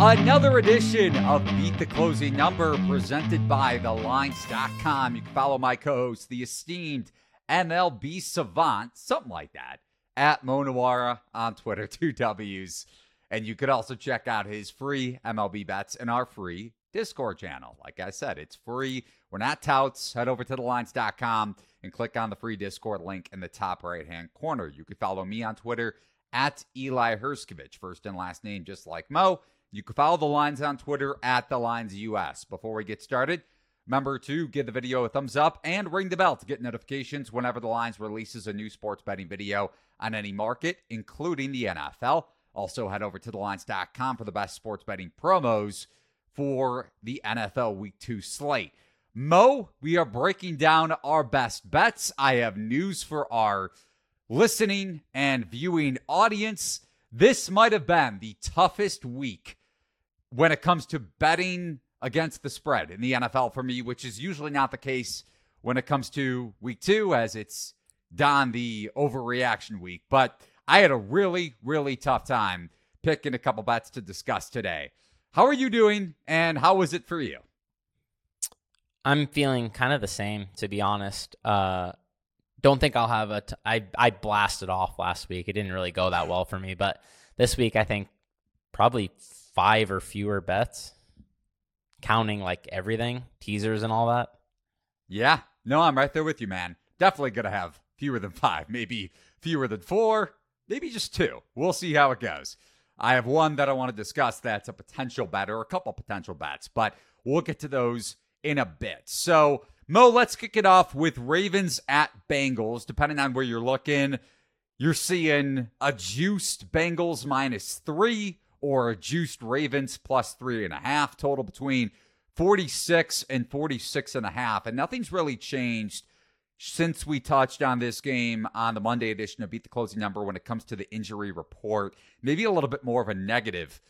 Another edition of Beat the Closing Number presented by TheLines.com. You can follow my co host, the esteemed MLB Savant, something like that, at MoNuwwarah on Twitter, two W's. And you could also check out his free MLB bets in our free Discord channel. Like I said, it's free. We're not touts. Head over to thelines.com and click on the free Discord link in the top right hand corner. You can follow me on Twitter at Eli Hershkovich, first and last name, just like Mo. You can follow the lines on Twitter at the lines US. Before we get started, remember to give the video a thumbs up and ring the bell to get notifications whenever the lines releases a new sports betting video on any market, including the NFL. Also, head over to thelines.com for the best sports betting promos for the NFL Week 2 slate. Mo, we are breaking down our best bets. I have news for our listening and viewing audience. This might have been the toughest week when it comes to betting against the spread in the NFL for me, which is usually not the case when it comes to week two, as it's done the overreaction week. But I had a really, really tough time picking a couple bets to discuss today. How are you doing, and how was it for you? I'm feeling kind of the same, to be honest. Uh, don't think I'll have a. T- I I blasted off last week. It didn't really go that well for me, but this week I think probably five or fewer bets, counting like everything, teasers and all that. Yeah, no, I'm right there with you, man. Definitely gonna have fewer than five, maybe fewer than four, maybe just two. We'll see how it goes. I have one that I want to discuss that's a potential bet or a couple potential bets, but we'll get to those in a bit. So, Mo, let's kick it off with Ravens at Bengals. Depending on where you're looking, you're seeing a juiced Bengals minus three or a juiced Ravens plus three and a half total between 46 and 46 and a half. And nothing's really changed since we touched on this game on the Monday edition of Beat the Closing Number when it comes to the injury report. Maybe a little bit more of a negative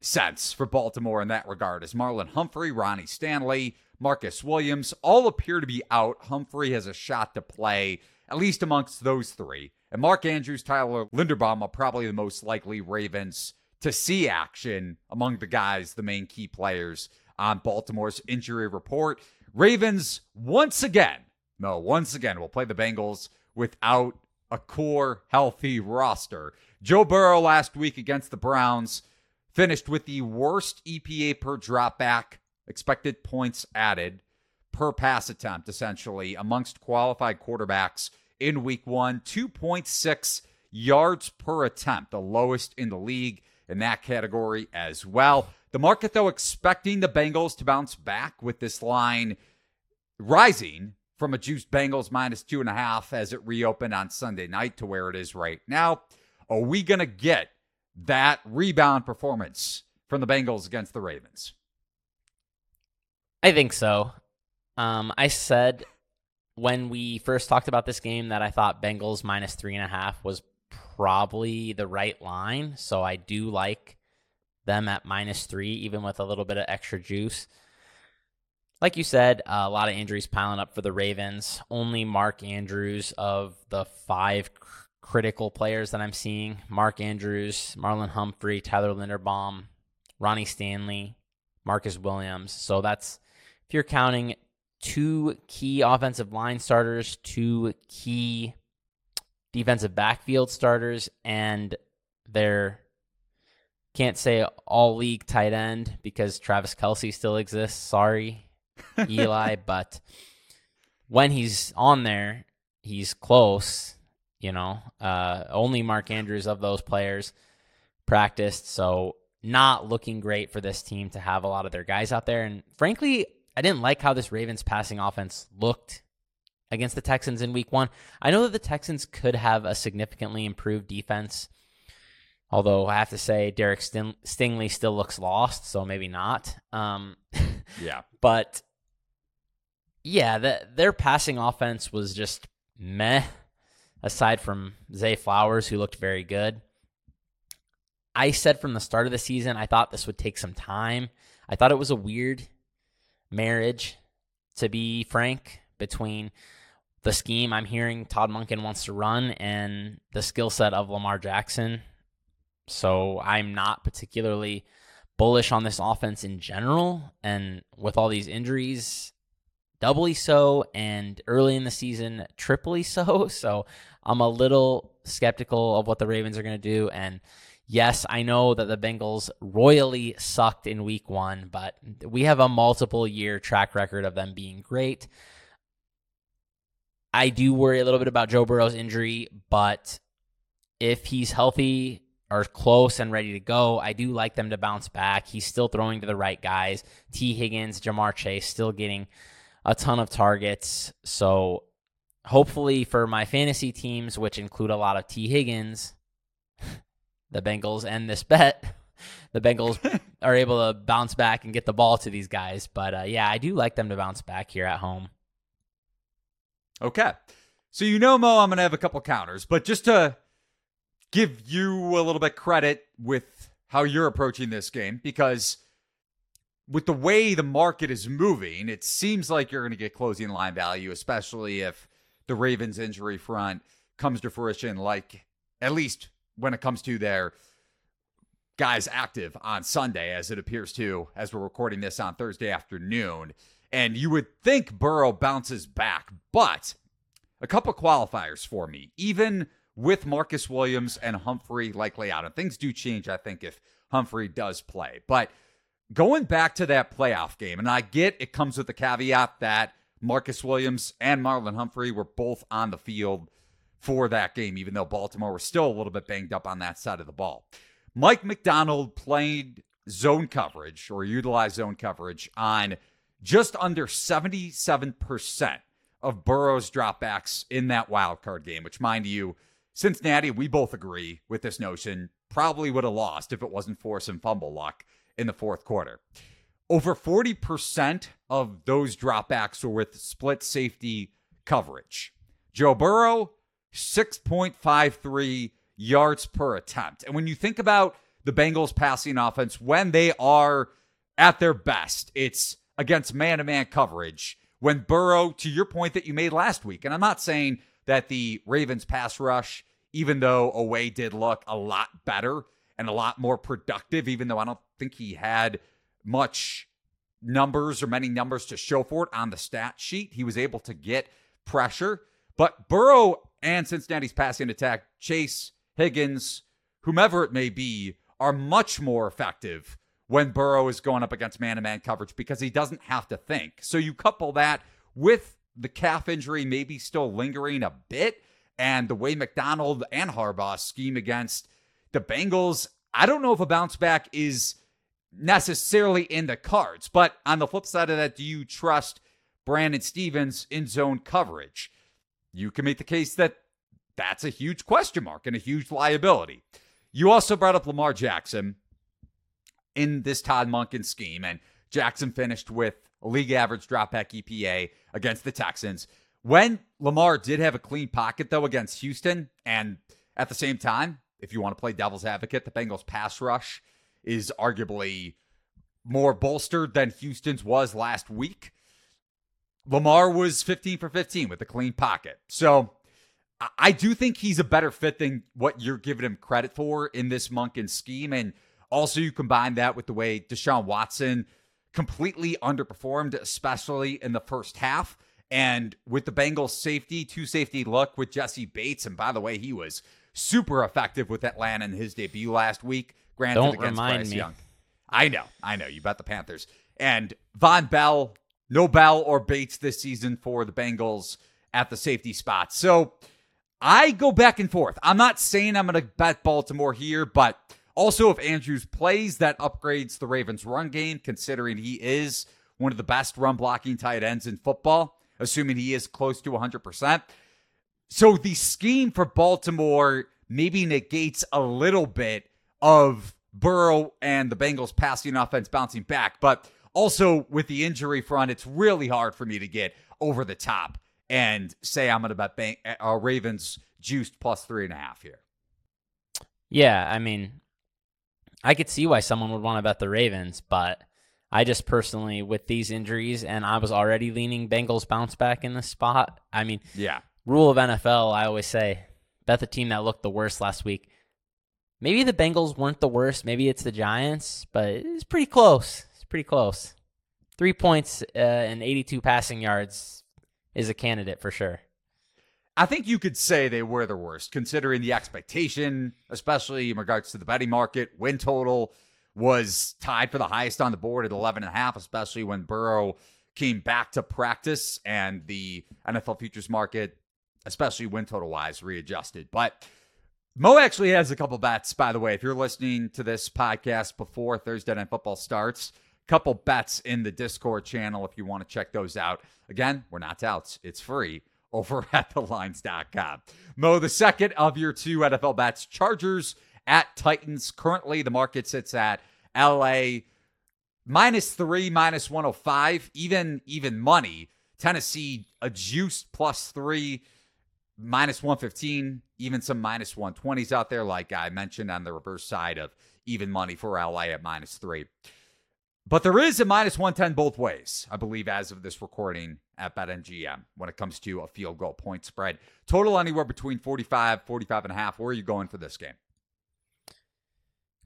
sense for Baltimore in that regard, as Marlon Humphrey, Ronnie Stanley, Marcus Williams all appear to be out. Humphrey has a shot to play, at least amongst those three. And Mark Andrews, Tyler Linderbaum are probably the most likely Ravens to see action among the guys, the main key players on Baltimore's injury report. Ravens, once again, no, once again, will play the Bengals without a core healthy roster. Joe Burrow last week against the Browns finished with the worst EPA per dropback, expected points added per pass attempt, essentially, amongst qualified quarterbacks in week one. 2.6 yards per attempt, the lowest in the league in that category as well. The market, though, expecting the Bengals to bounce back with this line rising from a juiced Bengals minus two and a half as it reopened on Sunday night to where it is right now. Are we going to get that rebound performance from the Bengals against the Ravens? I think so. Um, I said when we first talked about this game that I thought Bengals minus three and a half was probably the right line. So I do like them at minus three, even with a little bit of extra juice. Like you said, a lot of injuries piling up for the Ravens. Only Mark Andrews of the five cr- critical players that I'm seeing Mark Andrews, Marlon Humphrey, Tyler Linderbaum, Ronnie Stanley, Marcus Williams. So that's, if you're counting two key offensive line starters, two key defensive backfield starters, and their can't say all league tight end because Travis Kelce still exists. Sorry, Eli, but when he's on there, he's close. You know, uh, only Mark Andrews of those players practiced, so not looking great for this team to have a lot of their guys out there. And frankly, I didn't like how this Ravens passing offense looked against the Texans in week one. I know that the Texans could have a significantly improved defense, although I have to say Derek Sting- Stingley still looks lost, so maybe not. Um, yeah. But yeah, the, their passing offense was just meh, aside from Zay Flowers, who looked very good. I said from the start of the season, I thought this would take some time. I thought it was a weird marriage, to be frank, between the scheme I'm hearing Todd Monken wants to run and the skill set of Lamar Jackson. So I'm not particularly bullish on this offense in general. And with all these injuries, doubly so. And early in the season, triply so. So I'm a little skeptical of what the Ravens are going to do. And yes, I know that the Bengals royally sucked in week one, but we have a multiple year track record of them being great. I do worry a little bit about Joe Burrow's injury, but if he's healthy or close and ready to go, I do like them to bounce back. He's still throwing to the right guys. T. Higgins, Ja'Marr Chase still getting a ton of targets. So hopefully for my fantasy teams, which include a lot of T. Higgins, the Bengals and this bet, the Bengals are able to bounce back and get the ball to these guys. But uh, yeah, I do like them to bounce back here at home. Okay. So you know, Mo, I'm going to have a couple counters, but just to give you a little bit credit with how you're approaching this game, because with the way the market is moving, it seems like you're going to get closing line value, especially if the Ravens injury front comes to fruition, like at least when it comes to their guys active on Sunday, as it appears to, as we're recording this on Thursday afternoon. And you would think Burrow bounces back, but a couple qualifiers for me. Even with Marcus Williams and Humphrey likely out, and things do change, I think, if Humphrey does play. But going back to that playoff game, and I get it comes with the caveat that Marcus Williams and Marlon Humphrey were both on the field for that game, even though Baltimore was still a little bit banged up on that side of the ball. Mike Macdonald played zone coverage or utilized zone coverage on just under 77% of Burrow's dropbacks in that wild card game, which, mind you, Cincinnati, we both agree with this notion, probably would have lost if it wasn't for some fumble luck in the fourth quarter. Over 40% of those dropbacks were with split safety coverage. Joe Burrow, 6.53 yards per attempt. And when you think about the Bengals passing offense, when they are at their best, it's against man to man coverage. When Burrow, to your point that you made last week, and I'm not saying that the Ravens pass rush, even though Oweh did look a lot better and a lot more productive, even though I don't think he had much numbers or many numbers to show for it on the stat sheet. He was able to get pressure. But Burrow and Cincinnati's passing attack, Chase, Higgins, whomever it may be, are much more effective when Burrow is going up against man to man coverage because he doesn't have to think. So you couple that with the calf injury maybe still lingering a bit and the way Macdonald and Harbaugh scheme against the Bengals. I don't know if a bounce back is necessarily in the cards, but on the flip side of that, do you trust Brandon Stephens in zone coverage? You can make the case that that's a huge question mark and a huge liability. You also brought up Lamar Jackson in this Todd Monken scheme, and Jackson finished with league average dropback EPA against the Texans. When Lamar did have a clean pocket, though, against Houston, and at the same time, if you want to play devil's advocate, the Bengals pass rush is arguably more bolstered than Houston's was last week. Lamar was 15 for 15 with a clean pocket. So I do think he's a better fit than what you're giving him credit for in this Monken scheme. And also, you combine that with the way Deshaun Watson completely underperformed, especially in the first half. And with the Bengals safety, two safety look with Jessie Bates. And by the way, he was super effective with Atlanta in his debut last week. Granted, Don't against remind Bryce me. Young. I know, I know. You bet the Panthers. And Vonn Bell, no Bell or Bates this season for the Bengals at the safety spot. So I go back and forth. I'm not saying I'm going to bet Baltimore here, but also if Andrews plays, that upgrades the Ravens' run game, considering he is one of the best run blocking tight ends in football, assuming he is close to 100%. So the scheme for Baltimore maybe negates a little bit of Burrow and the Bengals passing offense bouncing back, but also with the injury front, it's really hard for me to get over the top and say I'm going to bet Bang- uh, Ravens juiced plus three and a half here. Yeah, I mean, I could see why someone would want to bet the Ravens, but I just personally, with these injuries, and I was already leaning Bengals bounce back in this spot. I mean, Yeah. rule of NFL, I always say, bet the team that looked the worst last week. maybe the Bengals weren't the worst. Maybe it's the Giants, but it's pretty close. It's pretty close. Three points uh, and 82 passing yards is a candidate for sure. I think you could say they were the worst, considering the expectation, especially in regards to the betting market. Win total was tied for the highest on the board at 11 and a half, especially when Burrow came back to practice and the NFL futures market, especially win total wise, readjusted. But Mo actually has a couple bets, by the way. If you're listening to this podcast before Thursday Night Football starts, couple bets in the Discord channel if you want to check those out. Again, we're not touts. It's free over at thelines.com. Mo, the second of your two NFL bets, Chargers at Titans. Currently, the market sits at LA minus three, minus 105, even, even money. Tennessee, a juiced plus three, minus 115, even some minus 120s out there, like I mentioned on the reverse side of even money for LA at minus three. But there is a minus 110 both ways, I believe, as of this recording at BetMGM when it comes to a field goal point spread. Total anywhere between 45, 45 and a half. Where are you going for this game?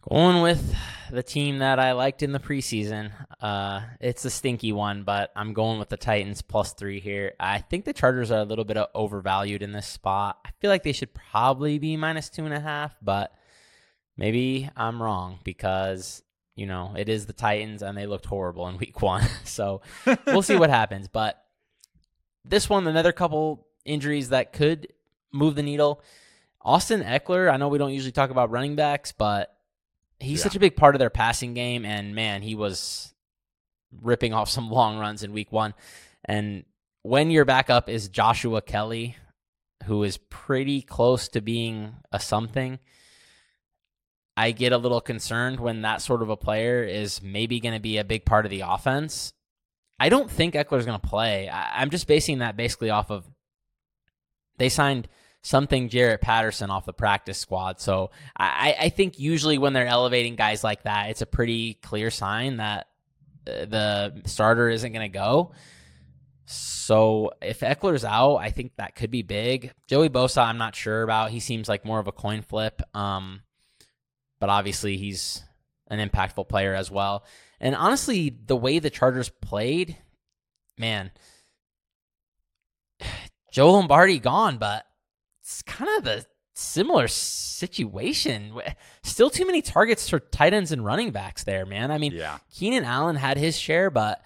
Going with the team that I liked in the preseason. Uh, it's a stinky one, but I'm going with the Titans plus three here. I think the Chargers are a little bit overvalued in this spot. I feel like they should probably be minus two and a half, but maybe I'm wrong because you know, it is the Titans and they looked horrible in week one. so we'll see what happens. But this one, another couple injuries that could move the needle. Austin Ekeler, I know we don't usually talk about running backs, but he's yeah. such a big part of their passing game. And man, he was ripping off some long runs in week one. And when your backup is Joshua Kelley, who is pretty close to being a something, I get a little concerned when that sort of a player is maybe going to be a big part of the offense. I don't think Ekeler's going to play. I, am just basing that basically off of they signed something Jaret Patterson off the practice squad. So I, I think usually when they're elevating guys like that, it's a pretty clear sign that uh, the starter isn't going to go. So if Ekeler's out, I think that could be big. Joey Bosa, I'm not sure about. He seems like more of a coin flip. Um, but obviously he's an impactful player as well. And honestly, the way the Chargers played, man, Joe Lombardi gone, but it's kind of a similar situation. Still too many targets for tight ends and running backs there, man. I mean, yeah. Keenan Allen had his share, but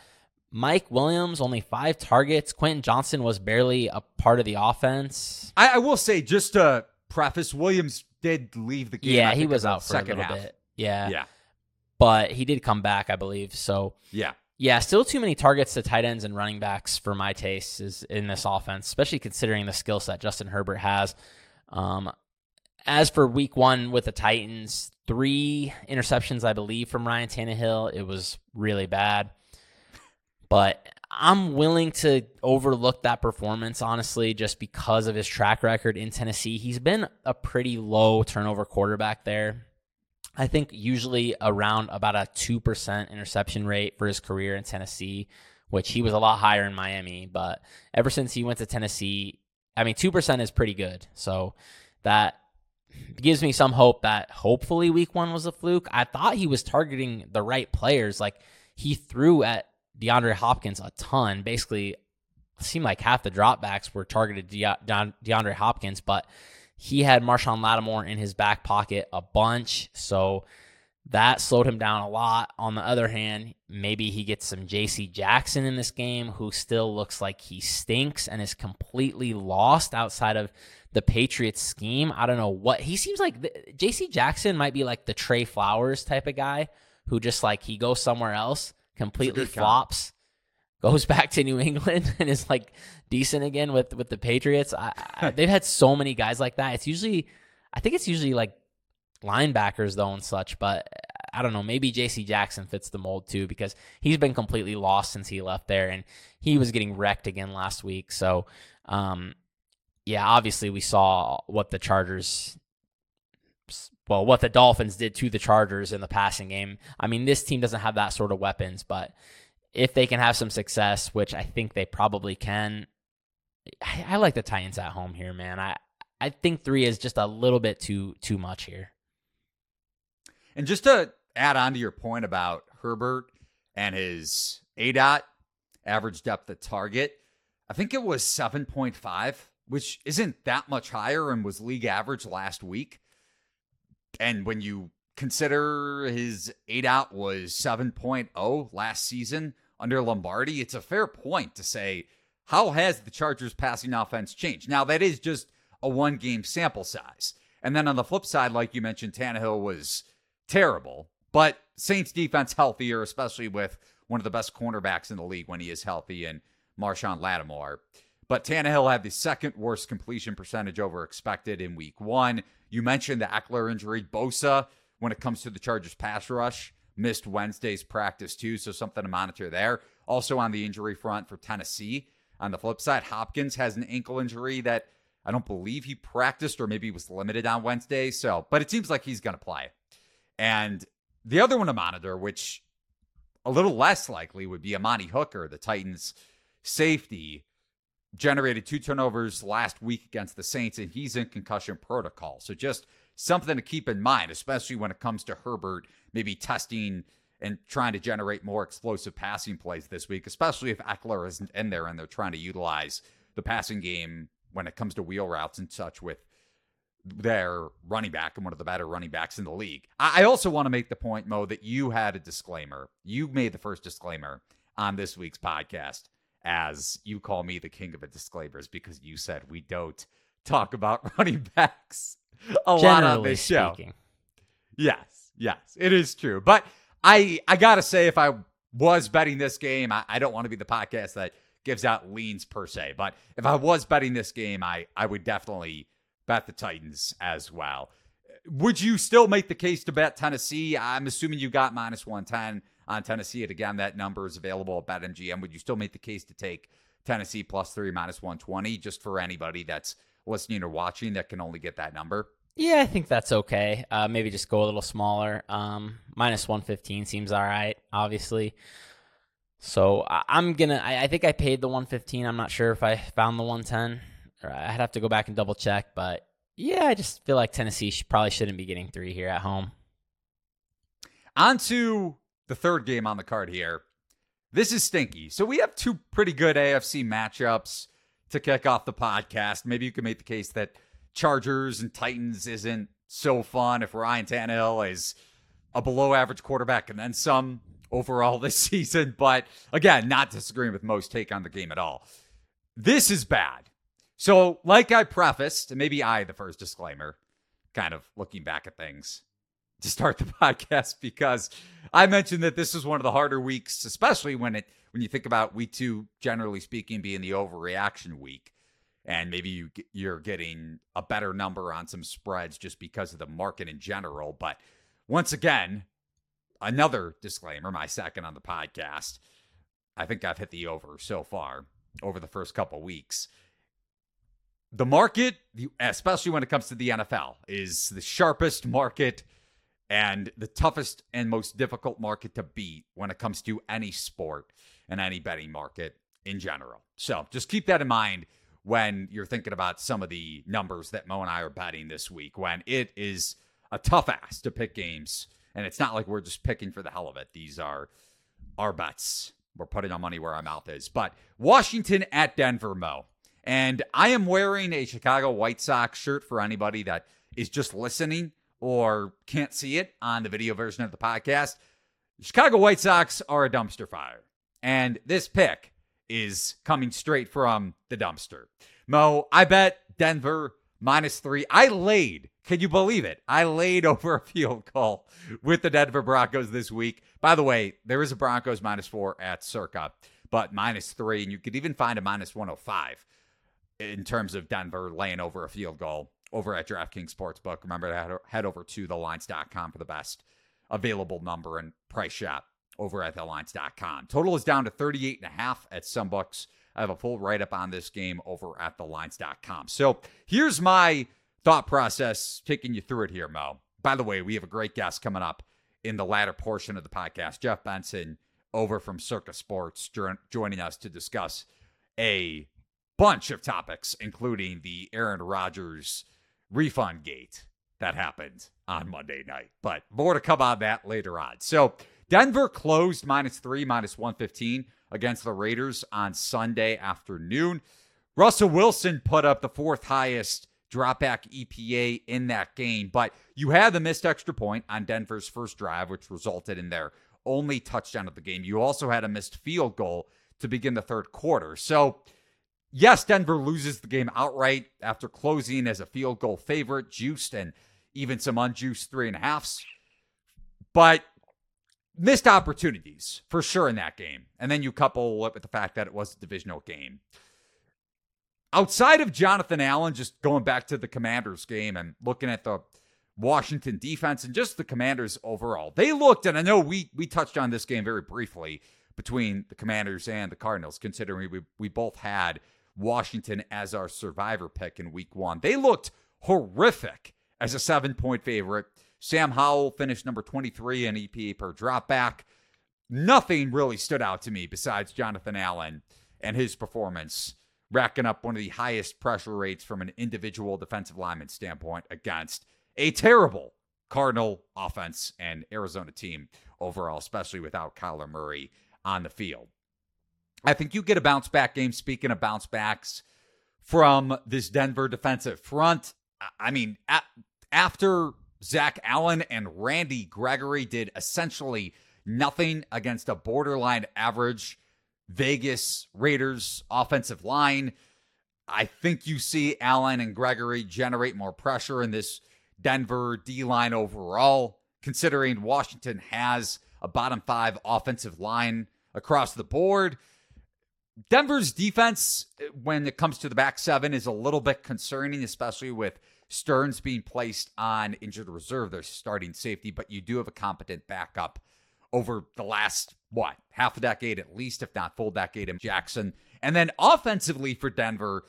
Mike Williams only five targets. Quentin Johnston was barely a part of the offense. I, I will say, just to preface, Williams did leave the game. Yeah, he was out for a little half. bit. Yeah. Yeah. But he did come back, I believe. So yeah. Yeah, still too many targets to tight ends and running backs for my taste is in this offense, especially considering the skill set Justin Herbert has. Um, as for week one with the Titans, three interceptions, I believe, from Ryan Tannehill. It was really bad. But I'm willing to overlook that performance, honestly, just because of his track record in Tennessee. He's been a pretty low turnover quarterback there. I think usually around about a 2% interception rate for his career in Tennessee, which he was a lot higher in Miami. But ever since he went to Tennessee, I mean, 2% is pretty good. So that gives me some hope that hopefully week one was a fluke. I thought he was targeting the right players. Like he threw at DeAndre Hopkins a ton. Basically, seemed like half the dropbacks were targeted De- De- DeAndre Hopkins, but he had Marshon Lattimore in his back pocket a bunch. So that slowed him down a lot. On the other hand, maybe he gets some JC Jackson in this game, who still looks like he stinks and is completely lost outside of the Patriots scheme. I don't know what he seems like. JC Jackson might be like the Trey Flowers type of guy who just like he goes somewhere else completely flops, goes back to New England and is like decent again with with the Patriots. I, I, they've had so many guys like that. It's usually, I think it's usually like linebackers though and such, but I don't know. Maybe J.C. Jackson fits the mold too because he's been completely lost since he left there, and he was getting wrecked again last week. So, um, yeah, obviously we saw what the Chargers well, what the Dolphins did to the Chargers in the passing game. I mean, this team doesn't have that sort of weapons, but if they can have some success, which I think they probably can, I, I like the Titans at home here, man. I I think three is just a little bit too too much here. And just to add on to your point about Herbert and his ADOT, average depth of target, I think it was 7.5, which isn't that much higher and was league average last week. And when you consider his ADOT was 7.0 last season under Lombardi, it's a fair point to say, how has the Chargers passing offense changed? Now, that is just a one game sample size. And then on the flip side, like you mentioned, Tannehill was terrible, but Saints defense healthier, especially with one of the best cornerbacks in the league when he is healthy and Marshon Lattimore. But Tannehill had the second worst completion percentage over expected in week one. You mentioned the Ekeler injury. Bosa, when it comes to the Chargers pass rush, missed Wednesday's practice too, so something to monitor there. Also on the injury front for Tennessee. On the flip side, Hopkins has an ankle injury that I don't believe he practiced or maybe was limited on Wednesday. So, but it seems like he's going to play. And the other one to monitor, which a little less likely would be Amani Hooker, the Titans safety, generated two turnovers last week against the Saints, and he's in concussion protocol. So just something to keep in mind, especially when it comes to Herbert maybe testing and trying to generate more explosive passing plays this week, especially if Ekeler isn't in there and they're trying to utilize the passing game when it comes to wheel routes and such with their running back and one of the better running backs in the league. I also want to make the point, Mo, that you had a disclaimer. You made the first disclaimer on this week's podcast as you call me the king of the disclaimers because you said we don't talk about running backs a Generally lot on this show. speaking. Yes, yes, it is true. But I I gotta say, if I was betting this game, I, I don't want to be the podcast that gives out leans per se. But if I was betting this game, I I would definitely bet the Titans as well. Would you still make the case to bet Tennessee? I'm assuming you got minus 110 on Tennessee. And again, that number is available at BetMGM. Would you still make the case to take Tennessee plus three minus 120 just for anybody that's listening or watching that can only get that number? Yeah, I think that's okay. Uh, maybe just go a little smaller. Um, minus 115 seems all right, obviously. So I'm gonna. I, I think I paid the 115. I'm not sure if I found the 110. Or I'd have to go back and double check. But yeah, I just feel like Tennessee sh- probably shouldn't be getting three here at home. On to the third game on the card here. This is stinky. So we have two pretty good AFC matchups to kick off the podcast. Maybe you can make the case that Chargers and Titans isn't so fun if Ryan Tannehill is a below average quarterback and then some overall this season. But again, not disagreeing with most take on the game at all. This is bad. So, like I prefaced, and maybe I, the first disclaimer, kind of looking back at things to start the podcast because I mentioned that this is one of the harder weeks, especially when it when you think about week two, generally speaking, being the overreaction week, and maybe you you're getting a better number on some spreads just because of the market in general. But once again, another disclaimer, my second on the podcast. I think I've hit the over so far over the first couple weeks. The market, especially when it comes to the NFL, is the sharpest market and the toughest and most difficult market to beat when it comes to any sport and any betting market in general. So just keep that in mind when you're thinking about some of the numbers that Mo and I are betting this week, when it is a tough ass to pick games. And it's not like we're just picking for the hell of it. These are our bets. We're putting our money where our mouth is. But Washington at Denver, Mo. And I am wearing a Chicago White Sox shirt for anybody that is just listening or can't see it on the video version of the podcast. The Chicago White Sox are a dumpster fire. And this pick is coming straight from the dumpster. Mo, I bet Denver minus three. I laid, can you believe it? I laid over a field goal with the Denver Broncos this week. By the way, there is a Broncos minus four at Circa, but minus three, and you could even find a minus 105 in terms of Denver laying over a field goal over at DraftKings Sportsbook. Remember to head over to thelines.com for the best available number and price shop over at thelines.com. Total is down to 38 and a half at some books. I have a full write up on this game over at thelines.com. So here's my thought process taking you through it here, Mo. By the way, we have a great guest coming up in the latter portion of the podcast. Jeff Benson over from Circa Sports joining us to discuss a bunch of topics, including the Aaron Rodgers refund gate that happened on Monday night. But more to come on that later on. So Denver closed minus three, minus 115 against the Raiders on Sunday afternoon. Russell Wilson put up the fourth highest dropback EPA in that game, but you had the missed extra point on Denver's first drive, which resulted in their only touchdown of the game. You also had a missed field goal to begin the third quarter. So, yes, Denver loses the game outright after closing as a field goal favorite, juiced and even some unjuiced three and a halfs. But missed opportunities for sure in that game. And then you couple it with the fact that it was a divisional game. Outside of Jonathan Allen, just going back to the Commanders game and looking at the Washington defense and just the Commanders overall, they looked, and I know we we touched on this game very briefly between the Commanders and the Cardinals, considering we we both had Washington as our survivor pick in week one. They looked horrific as a seven point favorite. Sam Howell finished number 23 in EPA per dropback. Nothing really stood out to me besides Jonathan Allen and his performance, racking up one of the highest pressure rates from an individual defensive lineman standpoint against a terrible Cardinal offense and Arizona team overall, especially without Kyler Murray on the field. I think you get a bounce back game. Speaking of bounce backs from this Denver defensive front, I mean, after Zach Allen and Randy Gregory did essentially nothing against a borderline average Vegas Raiders offensive line. I think you see Allen and Gregory generate more pressure in this Denver D line overall, considering Washington has a bottom five offensive line across the board. Denver's defense, eh, when it comes to the back seven, is a little bit concerning, especially with Sterns being placed on injured reserve, their starting safety, but you do have a competent backup over the last, what, half a decade at least, if not full decade in Jackson. And then offensively for Denver,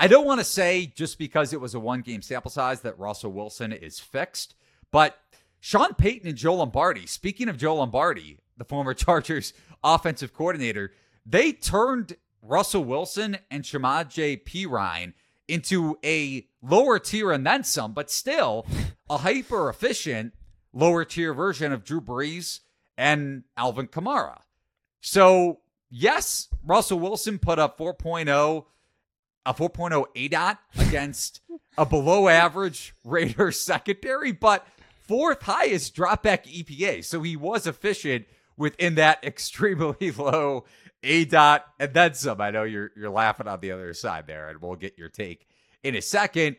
I don't want to say just because it was a one game sample size that Russell Wilson is fixed, but Sean Payton and Joe Lombardi, speaking of Joe Lombardi, the former Chargers offensive coordinator, they turned Russell Wilson and Samaje Perine into a lower tier and then some, but still a hyper efficient lower tier version of Drew Brees and Alvin Kamara. So, yes, Russell Wilson put up 4.0, a 4.0 ADOT against a below average Raiders secondary, but fourth highest dropback EPA. So he was efficient within that extremely low ADOT and then some. I know you're you're laughing on the other side there, and we'll get your take in a second.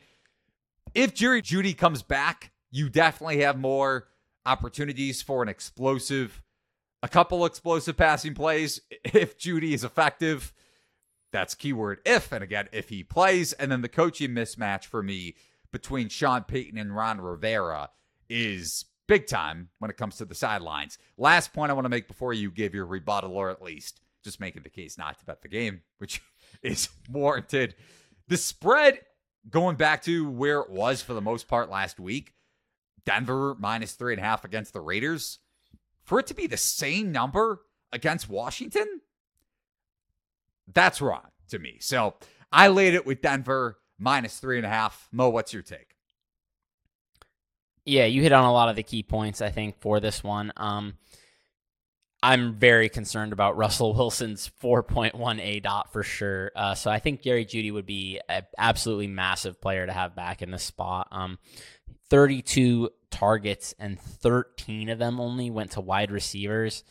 If Jerry Jeudy comes back, you definitely have more opportunities for an explosive, a couple explosive passing plays. If Jeudy is effective, that's keyword if, and again, if he plays. And then the coaching mismatch for me between Sean Payton and Ron Rivera is big time when it comes to the sidelines. Last point I want to make before you give your rebuttal, or at least just making the case not to bet the game, which is warranted. The spread going back to where it was for the most part last week, Denver minus three and a half against the Raiders, for it to be the same number against Washington, that's wrong to me. So I laid it with Denver minus three and a half. Mo, what's your take? Yeah, you hit on a lot of the key points, I think, for this one. Um, I'm very concerned about Russell Wilson's 4.1 ADOT for sure. Uh, so I think Jerry Jeudy would be an absolutely massive player to have back in this spot. Um, 32 targets and 13 of them only went to wide receivers.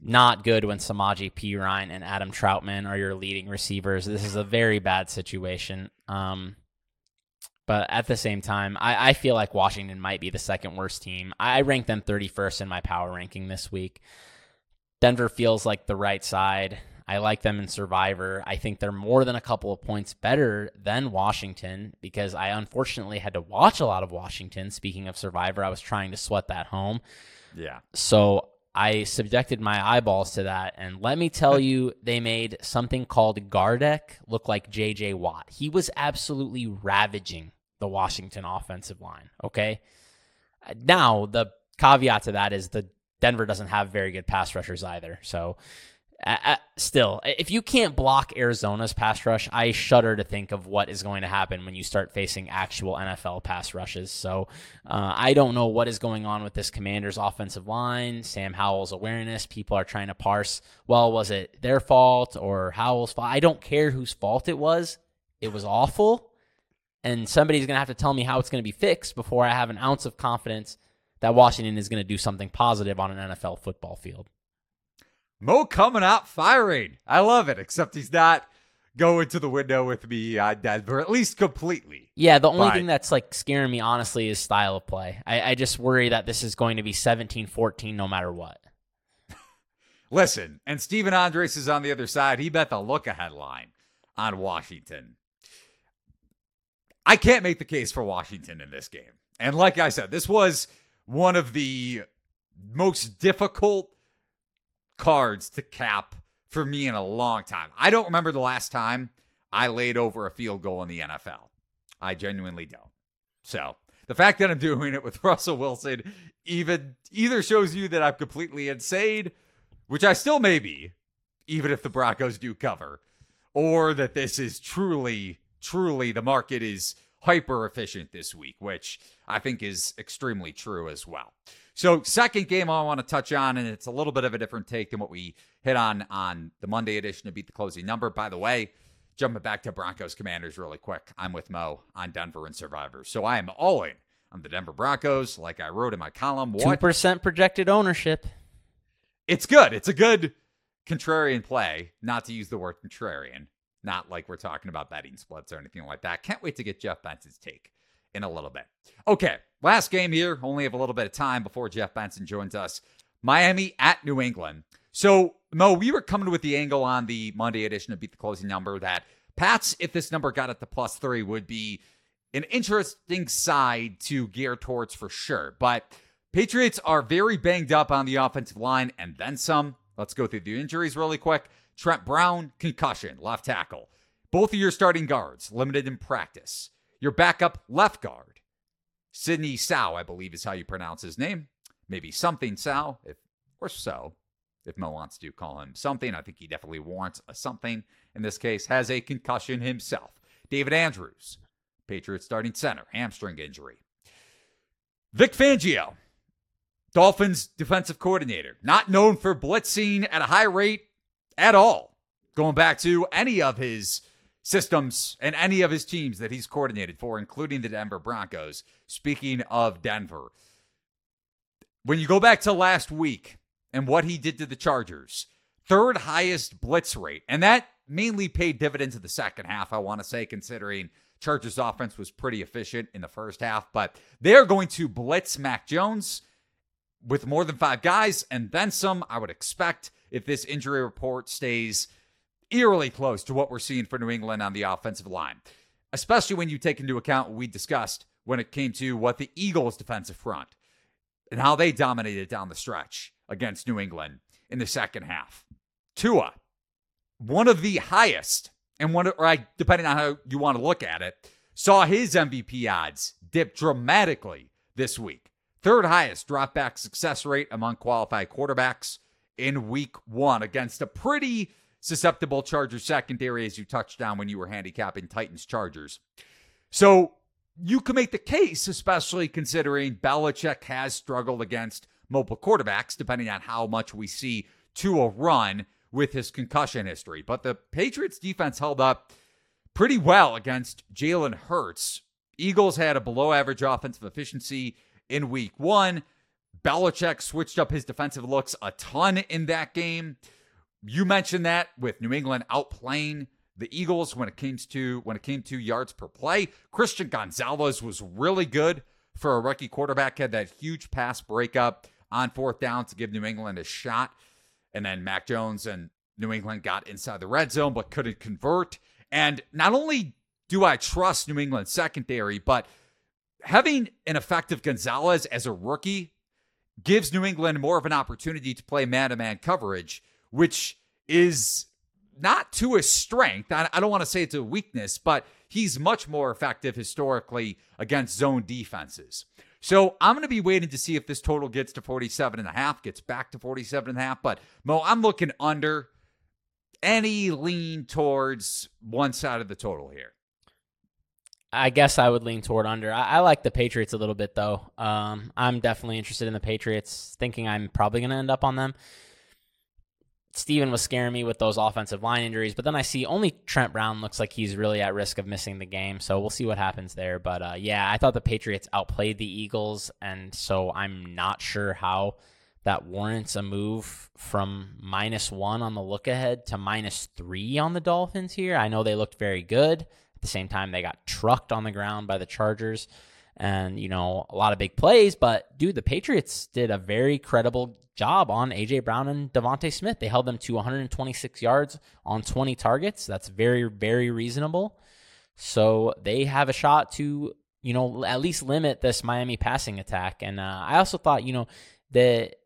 Not good when Samaje Perine and Adam Trautman are your leading receivers. This is a very bad situation. Um, but at the same time, I, I, feel like Washington might be the second worst team. I rank them 31st in my power ranking this week. Denver feels like the right side. I like them in Survivor. I think they're more than a couple of points better than Washington because I unfortunately had to watch a lot of Washington. Speaking of Survivor, I was trying to sweat that home. Yeah. So I subjected my eyeballs to that. And let me tell you, they made something called Gardeck look like JJ Watt. He was absolutely ravaging the Washington offensive line. Okay. Now, the caveat to that is the Denver doesn't have very good pass rushers either. So uh, still, if you can't block Arizona's pass rush, I shudder to think of what is going to happen when you start facing actual NFL pass rushes. So uh, I don't know what is going on with this Commanders' offensive line, Sam Howell's awareness. People are trying to parse, well, was it their fault or Howell's fault? I don't care whose fault it was. It was awful. And somebody's going to have to tell me how it's going to be fixed before I have an ounce of confidence that Washington is going to do something positive on an NFL football field. Mo coming out firing. I love it, except he's not going to the window with me uh, on Denver, at least completely. Yeah, the only but, thing that's like scaring me, honestly, is style of play. I, I just worry that this is going to be 17 14 no matter what. Listen, and Steven Andres is on the other side. He bet the look ahead line on Washington. I can't make the case for Washington in this game. And like I said, this was one of the most difficult cards to cap for me in a long time. I don't remember the last time I laid over a field goal in the NFL. I genuinely don't. So the fact that I'm doing it with Russell Wilson even either shows you that I'm completely insane, which I still may be, even if the Broncos do cover, or that this is truly, truly the market is hyper efficient this week, which I think is extremely true as well. So, second game I want to touch on, and it's a little bit of a different take than what we hit on on the Monday edition of Beat the Closing Number. By the way, jumping back to Broncos Commanders really quick, I'm with Mo on Denver and Survivors. So, I am all in on the Denver Broncos, like I wrote in my column. Two percent projected ownership. It's good. It's a good contrarian play. Not to use the word contrarian, not like we're talking about betting splits or anything like that. Can't wait to get Jeff Benson's take in a little bit. Okay, last game here. Only have a little bit of time before Jeff Benson joins us. Miami at New England. So, Mo, we were coming with the angle on the Monday edition of Beat the Closing Number that Pats, if this number got at the plus three, would be an interesting side to gear towards for sure. But Patriots are very banged up on the offensive line and then some. Let's go through the injuries really quick. Trent Brown, concussion, left tackle. Both of your starting guards limited in practice. Your backup left guard, Sidy Sow, I believe is how you pronounce his name. Maybe something Sow, if or so, if Mo wants to call him something. I think he definitely warrants a something in this case. Has a concussion himself. David Andrews, Patriots starting center, hamstring injury. Vic Fangio, Dolphins defensive coordinator, not known for blitzing at a high rate at all. Going back to any of his systems and any of his teams that he's coordinated for, including the Denver Broncos. Speaking of Denver, when you go back to last week and what he did to the Chargers, third highest blitz rate, and that mainly paid dividends in the second half, I want to say, considering Chargers offense was pretty efficient in the first half, but they're going to blitz Mac Jones with more than five guys and then some, I would expect, if this injury report stays eerily close to what we're seeing for New England on the offensive line, especially when you take into account what we discussed when it came to what the Eagles' defensive front and how they dominated down the stretch against New England in the second half. Tua, one of the highest, and one, or depending on how you want to look at it, saw his MVP odds dip dramatically this week. Third highest drop back success rate among qualified quarterbacks in week one against a pretty susceptible Chargers secondary, as you touched on when you were handicapping Titans Chargers. So you can make the case, especially considering Belichick has struggled against mobile quarterbacks, depending on how much we see Tua run with his concussion history. But the Patriots defense held up pretty well against Jalen Hurts. Eagles had a below average offensive efficiency in week one. Belichick switched up his defensive looks a ton in that game you mentioned that with New England outplaying the Eagles when it came to when it came to yards per play. Christian Gonzalez was really good for a rookie quarterback. Had that huge pass breakup on fourth down to give New England a shot, and then Mac Jones and New England got inside the red zone but couldn't convert. And not only do I trust New England secondary, but having an effective Gonzalez as a rookie gives New England more of an opportunity to play man to man coverage which is not to his strength. I, don't want to say it's a weakness, but he's much more effective historically against zone defenses. So I'm going to be waiting to see if this total gets to 47 and a half, gets back to 47 and a half. But Mo, I'm looking under any lean towards one side of the total here? I guess I would lean toward under. I, I like the Patriots a little bit though. Um, I'm definitely interested in the Patriots, thinking I'm probably going to end up on them. Steven was scaring me with those offensive line injuries, but then I see only Trent Brown looks like he's really at risk of missing the game. So we'll see what happens there. But uh, yeah, I thought the Patriots outplayed the Eagles, and so I'm not sure how that warrants a move from minus one on the look ahead to minus three on the Dolphins here. I know they looked very good the same time, they got trucked on the ground by the Chargers and, you know, a lot of big plays. But, dude, the Patriots did a very credible job on A.J. Brown and DeVonta Smith. They held them to 126 yards on 20 targets. That's very, very reasonable. So they have a shot to, you know, at least limit this Miami passing attack. And uh, I also thought, you know, that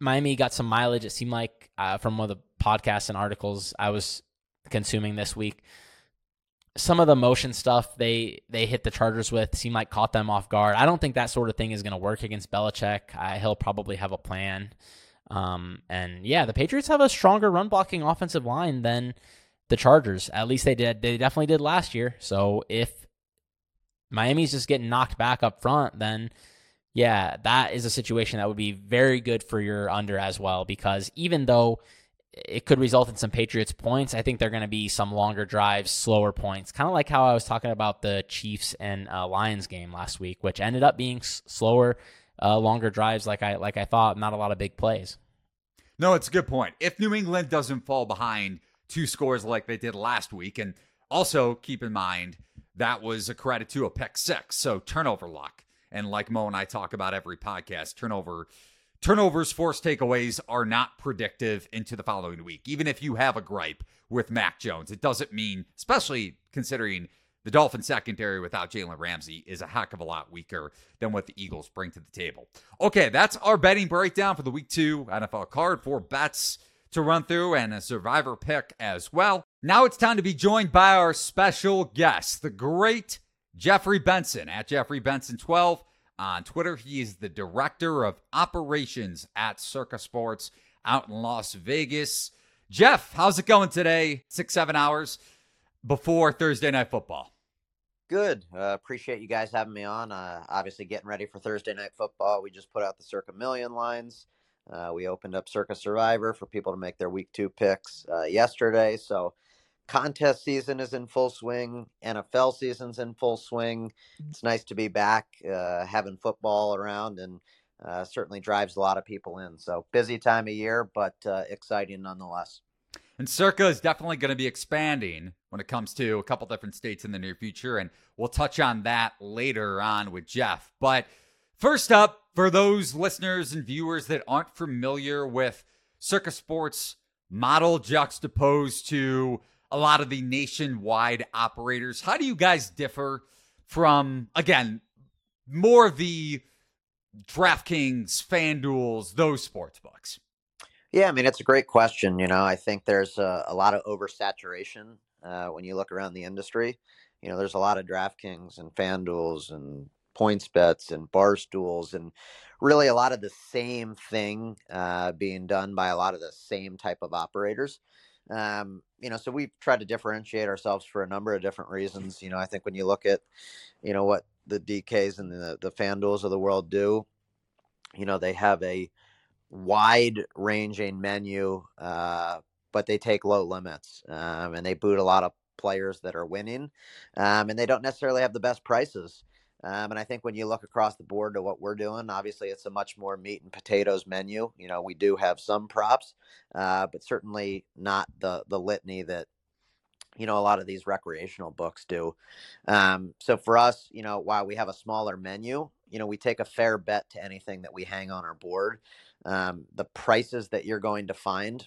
Miami got some mileage. It seemed like uh, from one of the podcasts and articles I was consuming this week some of the motion stuff they they hit the Chargers with seemed like caught them off guard. I don't think that sort of thing is going to work against Belichick. I, he'll probably have a plan. Um, and yeah, the Patriots have a stronger run blocking offensive line than the Chargers. At least they did. They definitely did last year. So if Miami's just getting knocked back up front, then yeah, that is a situation that would be very good for your under as well. Because even though it could result in some Patriots points. I think they're going to be some longer drives, slower points, kind of like how I was talking about the Chiefs and uh, Lions game last week, which ended up being s- slower, uh, longer drives, like I like I thought. Not a lot of big plays. No, it's a good point. If New England doesn't fall behind two scores like they did last week, and also keep in mind that was a credit to a pick six, so turnover luck. And like Mo and I talk about every podcast, turnover turnovers, forced takeaways are not predictive into the following week. Even if you have a gripe with Mac Jones, it doesn't mean, especially considering the Dolphin secondary without Jalen Ramsey is a heck of a lot weaker than what the Eagles bring to the table. Okay, that's our betting breakdown for the week two NFL card. Four bets to run through and a survivor pick as well. Now it's time to be joined by our special guest, the great Jeffrey Benson at Jeffrey Benson 12 on Twitter. He is the director of operations at Circa Sports out in Las Vegas. Jeff, how's it going today? Six, seven hours before Thursday night football. Good. Uh, appreciate you guys having me on. Uh, obviously, getting ready for Thursday night football. We just put out the Circa Million lines. Uh, we opened up Circa Survivor for people to make their week two picks uh, yesterday. So contest season is in full swing. NFL season's in full swing. It's nice to be back, uh, having football around, and uh, certainly drives a lot of people in. So busy time of year, but uh, exciting nonetheless. And Circa is definitely going to be expanding when it comes to a couple different states in the near future, and we'll touch on that later on with Jeff. But first up, for those listeners and viewers that aren't familiar with Circa Sports model juxtaposed to a lot of the nationwide operators. How do you guys differ from, again, more the DraftKings, FanDuels, those sports books? Yeah, I mean, it's a great question. You know, I think there's a, a lot of oversaturation uh, when you look around the industry. You know, there's a lot of DraftKings and FanDuels and PointsBets and Barstools and really a lot of the same thing uh, being done by a lot of the same type of operators. Um, you know, so we've tried to differentiate ourselves for a number of different reasons. You know, I think when you look at, you know, what the DKs and the the FanDuels of the world do, you know, they have a wide ranging menu, uh, but they take low limits um, and they boot a lot of players that are winning, um, and they don't necessarily have the best prices. Um, and I think when you look across the board to what we're doing, obviously it's a much more meat and potatoes menu. You know, we do have some props, uh, but certainly not the the litany that you know a lot of these recreational books do. Um, so for us, you know, while we have a smaller menu, you know, we take a fair bet to anything that we hang on our board. Um, the prices that you're going to find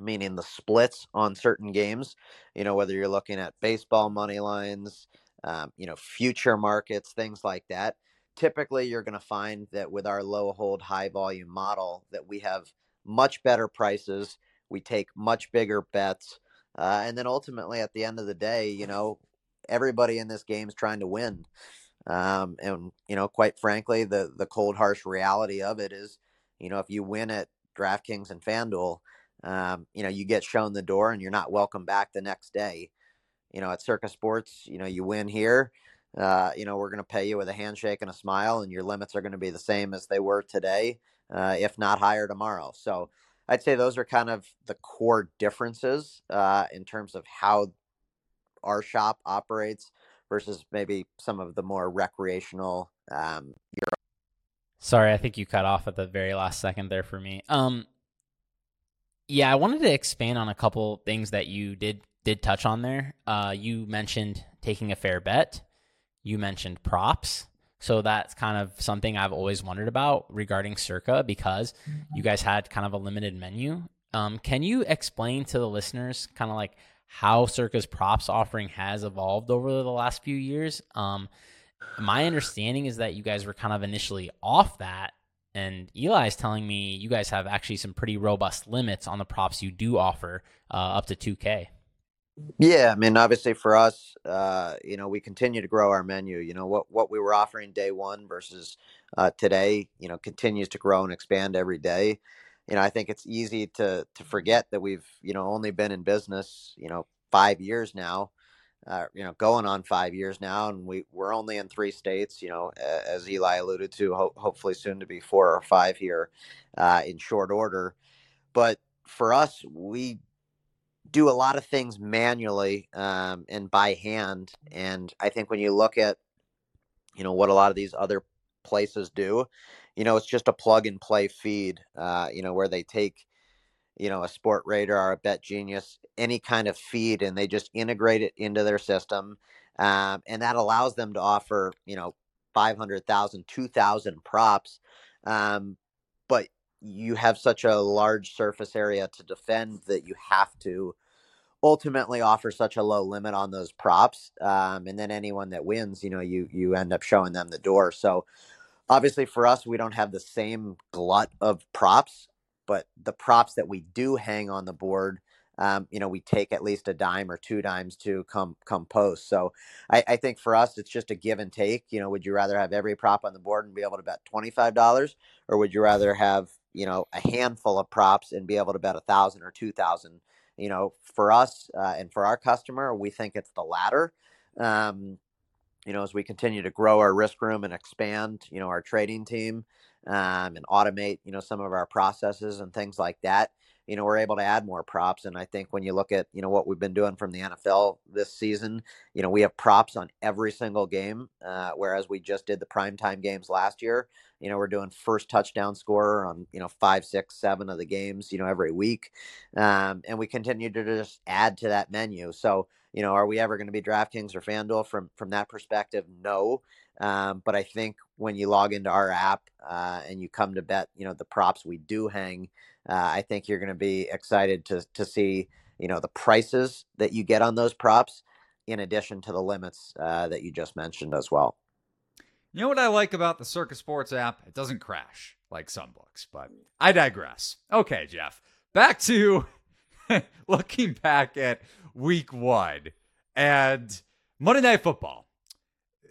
meaning the splits on certain games you know whether you're looking at baseball money lines um, you know, future markets, things like that. Typically, you're going to find that with our low hold, high volume model, that we have much better prices. We take much bigger bets, uh, and then ultimately, at the end of the day, you know, everybody in this game is trying to win. Um, and you know, quite frankly, the the cold, harsh reality of it is, you know, if you win at DraftKings and FanDuel, um, you know, you get shown the door and you're not welcome back the next day. You know, at Circa Sports, you know, you win here. Uh, you know, we're going to pay you with a handshake and a smile, and your limits are going to be the same as they were today, uh, if not higher tomorrow. So I'd say those are kind of the core differences uh, in terms of how our shop operates versus maybe some of the more recreational um, Sorry, I think you cut off at the very last second there for me. Um, yeah, I wanted to expand on a couple things that you did did touch on there. Uh, you mentioned taking a fair bet. You mentioned props. So that's kind of something I've always wondered about regarding Circa because you guys had kind of a limited menu. Um, can you explain to the listeners kind of like how Circa's props offering has evolved over the last few years? Um, my understanding is that you guys were kind of initially off that and Eli is telling me you guys have actually some pretty robust limits on the props you do offer uh, up to 2K. Yeah, I mean, obviously for us, uh, you know, we continue to grow our menu. You know, what what we were offering day one versus uh, today, you know, continues to grow and expand every day. You know, I think it's easy to to forget that we've you know only been in business, you know, five years now. Uh, you know, going on five years now, and we we're only in three states. You know, as Eli alluded to, ho- hopefully soon to be four or five here uh, in short order. But for us, we do a lot of things manually um, and by hand. And I think when you look at, you know, what a lot of these other places do, you know, it's just a plug and play feed. Uh, you know, where they take you know, a Sportradar, or a Bet Genius, any kind of feed, and they just integrate it into their system. Um, and that allows them to offer, you know, 500,000, 2,000 props. Um, but you have such a large surface area to defend that you have to ultimately offer such a low limit on those props. Um, and then anyone that wins, you know, you, you end up showing them the door. So obviously for us, we don't have the same glut of props but the props that we do hang on the board um, you know we take at least a dime or two dimes to come come post so I, I, think for us it's just a give and take you know would you rather have every prop on the board and be able to bet $25 or would you rather have you know a handful of props and be able to bet a thousand or two thousand you know for us uh, and for our customer we think it's the latter um, you know as we continue to grow our risk room and expand you know our trading team um, and automate, you know, some of our processes and things like that, you know, we're able to add more props. And I think when you look at, you know, what we've been doing from the NFL this season, you know, we have props on every single game, uh, whereas we just did the primetime games last year. You know, we're doing first touchdown scorer on, you know, five, six, seven of the games, you know, every week. Um, and we continue to just add to that menu. So, you know, are we ever going to be DraftKings or FanDuel from from that perspective? No. Um, but I think when you log into our app uh, and you come to bet, you know, the props we do hang, uh, I think you're going to be excited to to see, you know, the prices that you get on those props, in addition to the limits uh, that you just mentioned as well. You know what I like about the Circa Sports app? It doesn't crash like some books, but I digress. Okay, Jeff, back to looking back at week one and Monday Night Football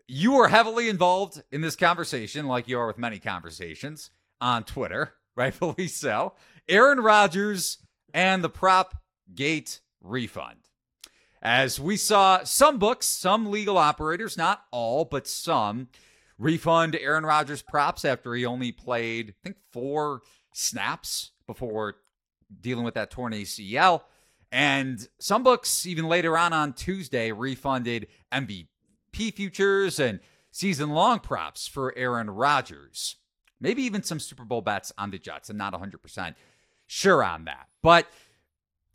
you are heavily involved in this conversation, like you are with many conversations on Twitter, rightfully so. Aaron Rodgers and the prop gate refund. As we saw some books, some legal operators, not all, but some, refund Aaron Rodgers props after he only played, I think, four snaps before dealing with that torn ACL. And some books, even later on on Tuesday, refunded MVP futures and season long props for Aaron Rodgers. Maybe even some Super Bowl bets on the Jets. I'm not 100% sure on that. But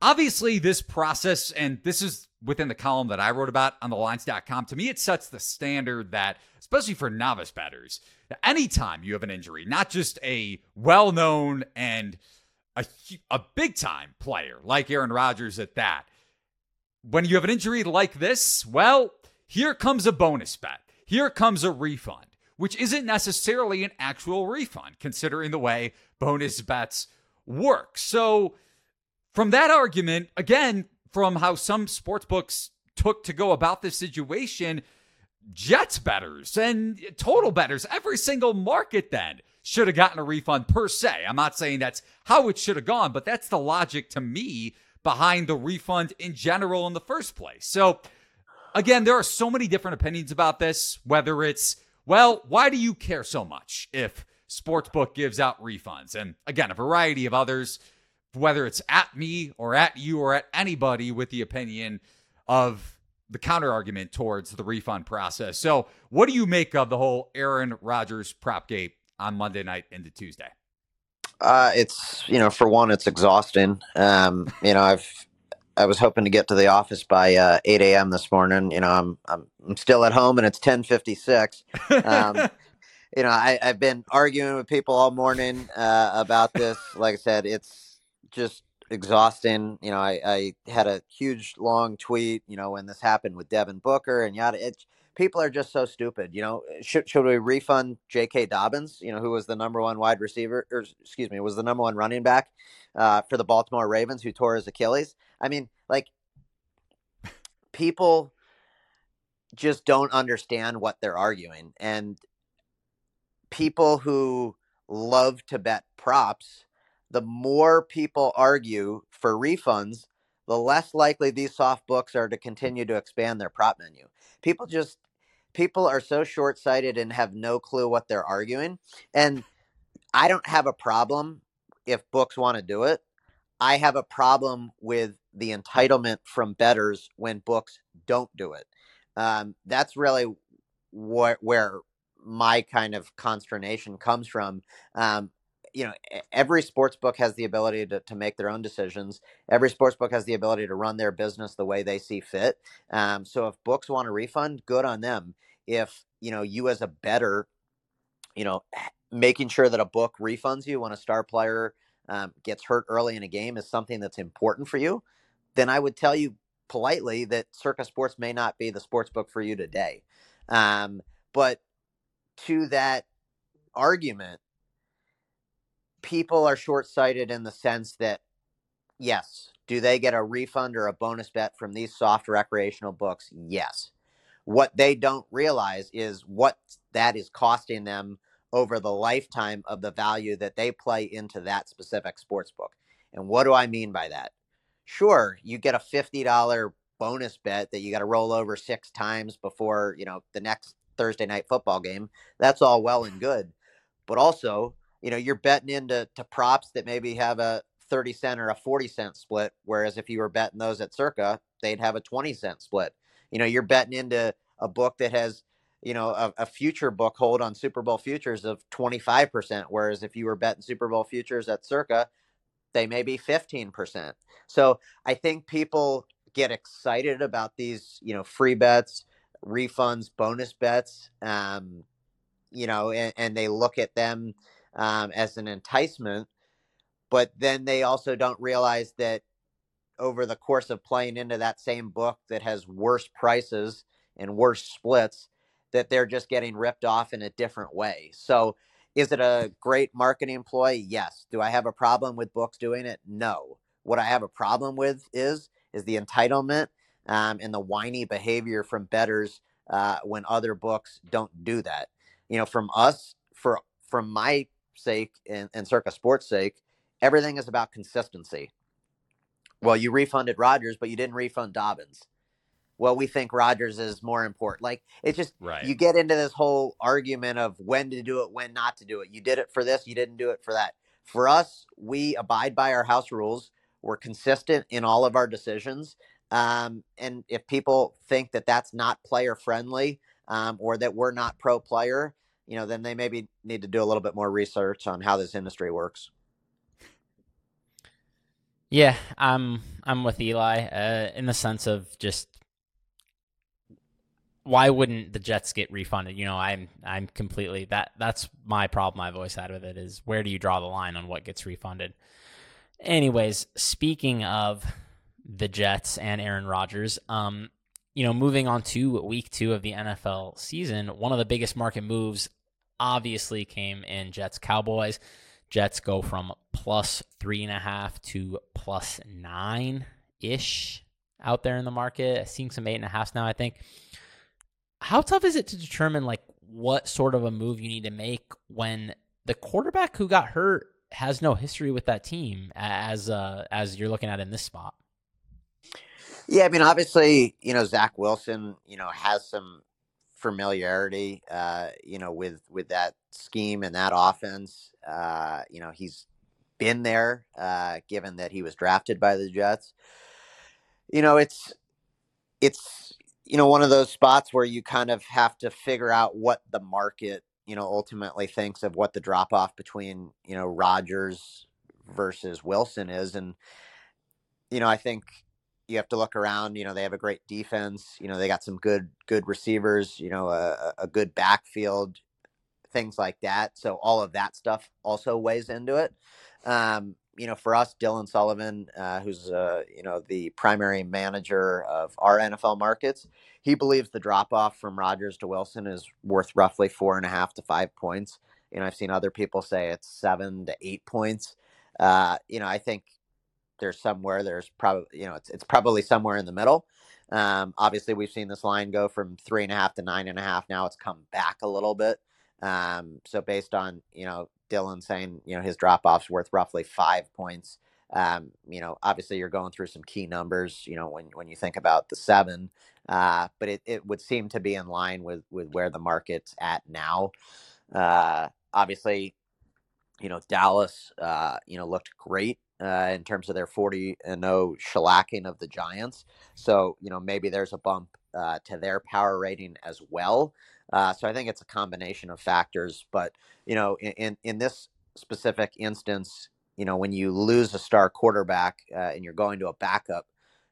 obviously, this process, and this is within the column that I wrote about on the lines.com, to me, it sets the standard that, especially for novice bettors, anytime you have an injury, not just a well known and a, a big time player like Aaron Rodgers at that, when you have an injury like this, well, here comes a bonus bet. Here comes a refund, which isn't necessarily an actual refund, considering the way bonus bets work. So, from that argument, again, from how some sports books took to go about this situation, Jets betters and total betters, every single market then should have gotten a refund per se. I'm not saying that's how it should have gone, but that's the logic to me behind the refund in general in the first place. So, again, there are so many different opinions about this, whether it's, well, why do you care so much if Sportsbook gives out refunds? And again, a variety of others, whether it's at me or at you or at anybody with the opinion of the counter argument towards the refund process. So, what do you make of the whole Aaron Rodgers prop gate on Monday night into Tuesday? Uh, it's you know, for one, it's exhausting. Um, you know, I've I was hoping to get to the office by uh, 8 a.m. this morning. You know, I'm I'm, I'm still at home and it's 10:56. Um, you know, I, I've been arguing with people all morning uh, about this. Like I said, it's just exhausting. You know, I, I had a huge long tweet. You know, when this happened with Devin Booker and yada. It's people are just so stupid. You know, should should we refund J.K. Dobbins? You know, who was the number one wide receiver, or excuse me, was the number one running back uh, for the Baltimore Ravens, who tore his Achilles. I mean, like people just don't understand what they're arguing, and people who love to bet props, the more people argue for refunds, the less likely these soft books are to continue to expand their prop menu. People just people are so short-sighted and have no clue what they're arguing. And I don't have a problem if books want to do it. I have a problem with the entitlement from betters when books don't do it. Um, that's really wh- where my kind of consternation comes from. Um, you know, every sports book has the ability to, to make their own decisions. Every sports book has the ability to run their business the way they see fit. Um, so if books want a refund, good on them. If you know you as a better, you know, making sure that a book refunds you when a star player um, gets hurt early in a game is something that's important for you, then I would tell you politely that Circa Sports may not be the sports book for you today. Um, but to that argument, people are short sighted in the sense that, yes, do they get a refund or a bonus bet from these soft recreational books? Yes. What they don't realize is what that is costing them over the lifetime of the value that they play into that specific sports book. And what do I mean by that? Sure, you get a $50 bonus bet that you got to roll over six times before, you know, the next Thursday night football game. That's all well and good. But also, you know, you're betting into to props that maybe have a 30 cent or a 40 cent split. Whereas if you were betting those at circa, they'd have a 20 cent split. You know, you're betting into a book that has, you know, a, a future book hold on Super Bowl futures of 25%. Whereas if you were betting Super Bowl futures at circa, they may be 15%. So I think people get excited about these, you know, free bets, refunds, bonus bets, um, you know, and, and they look at them um, as an enticement. But then they also don't realize that over the course of playing into that same book that has worse prices and worse splits, that they're just getting ripped off in a different way. So, is it a great marketing ploy? Yes. Do I have a problem with books doing it? No. What I have a problem with is is the entitlement um, and the whiny behavior from betters uh, when other books don't do that. You know, from us, for from my sake and, and Circa Sports sake, everything is about consistency. Well, you refunded Rodgers, but you didn't refund Dobbins. Well, we think Rodgers is more important. Like it's just right. you get into this whole argument of when to do it, when not to do it. You did it for this, you didn't do it for that. For us, we abide by our house rules. We're consistent in all of our decisions. Um, and if people think that that's not player friendly um, or that we're not pro player, you know, then they maybe need to do a little bit more research on how this industry works. Yeah, I'm I'm with Eli uh, in the sense of just why wouldn't the Jets get refunded? You know, I'm I'm completely that that's my problem I've always had with it is where do you draw the line on what gets refunded? Anyways, speaking of the Jets and Aaron Rodgers, um, you know, moving on to week two of the NFL season, one of the biggest market moves obviously came in Jets Cowboys. Jets go from plus three and a half to plus nine ish out there in the market. Seeing some eight and a half now, I think. How tough is it to determine like what sort of a move you need to make when the quarterback who got hurt has no history with that team as uh, as you're looking at in this spot. Yeah, I mean, obviously, you know, Zach Wilson, you know, has some familiarity, uh, you know, with with that scheme and that offense. Uh, you know, he's been there, uh, given that he was drafted by the Jets. You know, it's it's you know one of those spots where you kind of have to figure out what the market you know ultimately thinks of what the drop off between you know Rodgers versus Wilson is, and you know I think you have to look around. You know they have a great defense. You know they got some good good receivers. You know a, a good backfield, things like that. So all of that stuff also weighs into it. Um, you know, for us, Dylan Sullivan, uh, who's uh, you know the primary manager of our NFL markets, he believes the drop off from Rodgers to Wilson is worth roughly four and a half to five points. You know, I've seen other people say it's seven to eight points. Uh, you know, I think there's somewhere there's probably you know it's it's probably somewhere in the middle. Um, obviously, we've seen this line go from three and a half to nine and a half. Now it's come back a little bit. Um, so based on you know Dylan saying, you know, his drop off's worth roughly five points. Um, you know, obviously you're going through some key numbers, you know, when, when you think about the seven, uh, but it, it would seem to be in line with, with where the market's at now. Uh, obviously, you know, Dallas, uh, you know, looked great uh, in terms of their 40 and 0 shellacking of the Giants. So, you know, maybe there's a bump uh, to their power rating as well. Uh, so I think it's a combination of factors. But you know, in in this specific instance, you know, when you lose a star quarterback uh, and you're going to a backup,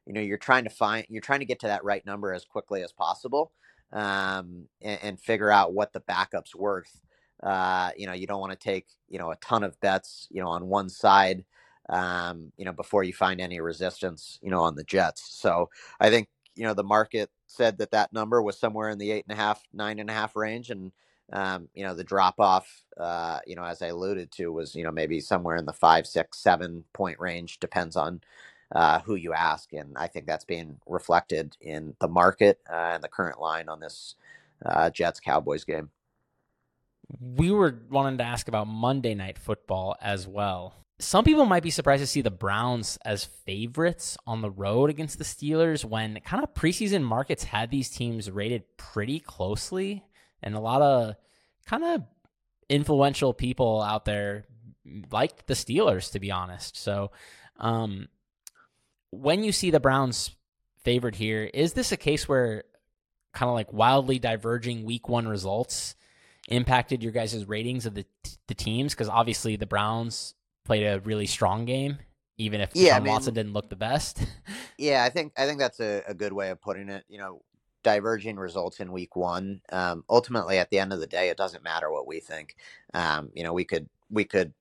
you know, you're trying to find you're trying to get to that right number as quickly as possible, um, and, and, figure out what the backup's worth. Uh, you know, you don't want to take you know a ton of bets, you know, on one side. Um, you know, before you find any resistance, you know, on the Jets. So I think you know the market said that that number was somewhere in the eight and a half, nine and a half range, and um, you know the drop off, uh, you know, as I alluded to, was you know maybe somewhere in the five, six, seven point range, depends on uh, who you ask, and I think that's being reflected in the market uh, and the current line on this uh, Jets Cowboys game. We were wanting to ask about Monday Night Football as well some people might be surprised to see the Browns as favorites on the road against the Steelers when kind of preseason markets had these teams rated pretty closely and a lot of kind of influential people out there liked the Steelers to be honest. So um, when you see the Browns favored here, is this a case where kind of like wildly diverging week 1 results impacted your guys' ratings of the the teams because obviously the Browns played a really strong game, even if yeah, I mean, Watson didn't look the best. yeah, I think I think that's a, a, good way of putting it. You know, diverging results in week one. Um, ultimately, at the end of the day, it doesn't matter what we think. Um, you know, we could we could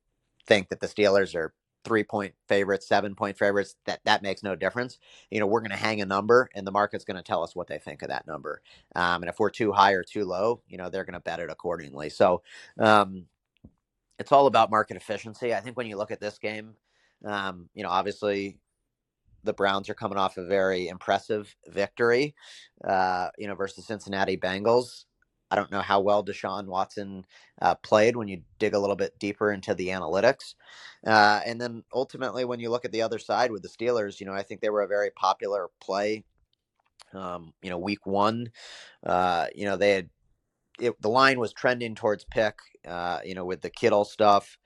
think that the Steelers are three point favorites, seven point favorites. That that makes no difference. You know, we're going to hang a number, and the market's going to tell us what they think of that number. Um, and if we're too high or too low, you know, they're going to bet it accordingly. So, um, it's all about market efficiency. I think when you look at this game, um, you know, obviously the Browns are coming off a very impressive victory, uh, you know, versus Cincinnati Bengals. I don't know how well Deshaun Watson uh, played when you dig a little bit deeper into the analytics. Uh, and then ultimately, when you look at the other side with the Steelers, you know, I think they were a very popular play. Um, you know, week one, uh, you know, they had it, the line was trending towards pick, uh, you know, with the Kittle stuff,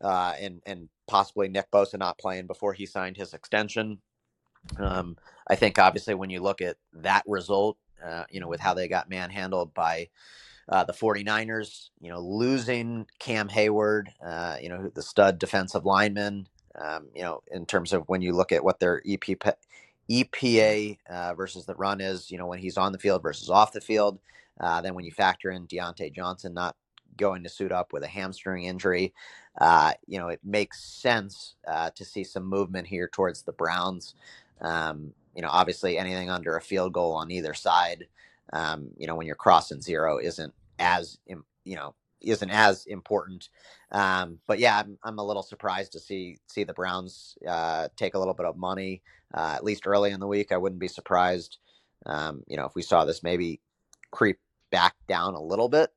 uh, and and possibly Nick Bosa not playing before he signed his extension. Um, I think obviously when you look at that result, uh, you know, with how they got manhandled by uh, the 49ers, you know, losing Cam Hayward, uh, you know, the stud defensive lineman, um, you know, in terms of when you look at what their EP, EPA uh, versus the run is, you know, when he's on the field versus off the field. Uh, then when you factor in Diontae Johnson not going to suit up with a hamstring injury, uh, you know, it makes sense uh, to see some movement here towards the Browns. Um, you know, obviously anything under a field goal on either side, um, you know, when you're crossing zero isn't as, you know, isn't as important. Um, but yeah, I'm, I'm a little surprised to see see the Browns uh, take a little bit of money uh, at least early in the week. I wouldn't be surprised, um, you know, if we saw this maybe creep back down a little bit.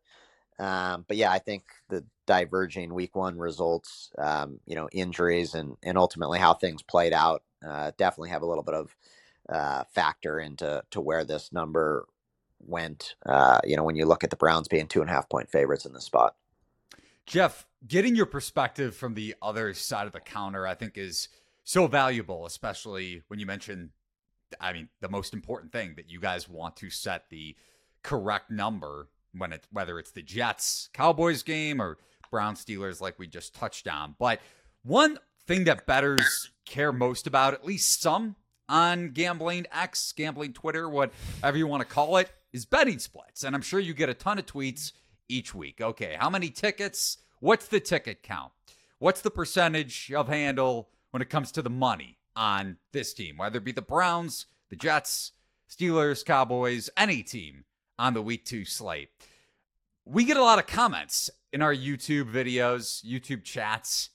Um, but yeah, I think the diverging week one results, um, you know, injuries and, and ultimately how things played out uh, definitely have a little bit of uh, factor into to where this number went. Uh, you know, when you look at the Browns being two and a half point favorites in the spot. Jeff, getting your perspective from the other side of the counter, I think, is so valuable, especially when you mention, I mean, the most important thing that you guys want to set the correct number when it whether it's the Jets Cowboys game or Brown Steelers, like we just touched on. But one thing that betters care most about, at least some on gambling X, gambling Twitter, whatever you want to call it, is betting splits. And I'm sure you get a ton of tweets each week. Okay, how many tickets? What's the ticket count? What's the percentage of handle when it comes to the money on this team, whether it be the Browns, the Jets, Steelers, Cowboys, any team on the week two slate? We get a lot of comments in our YouTube videos, YouTube chats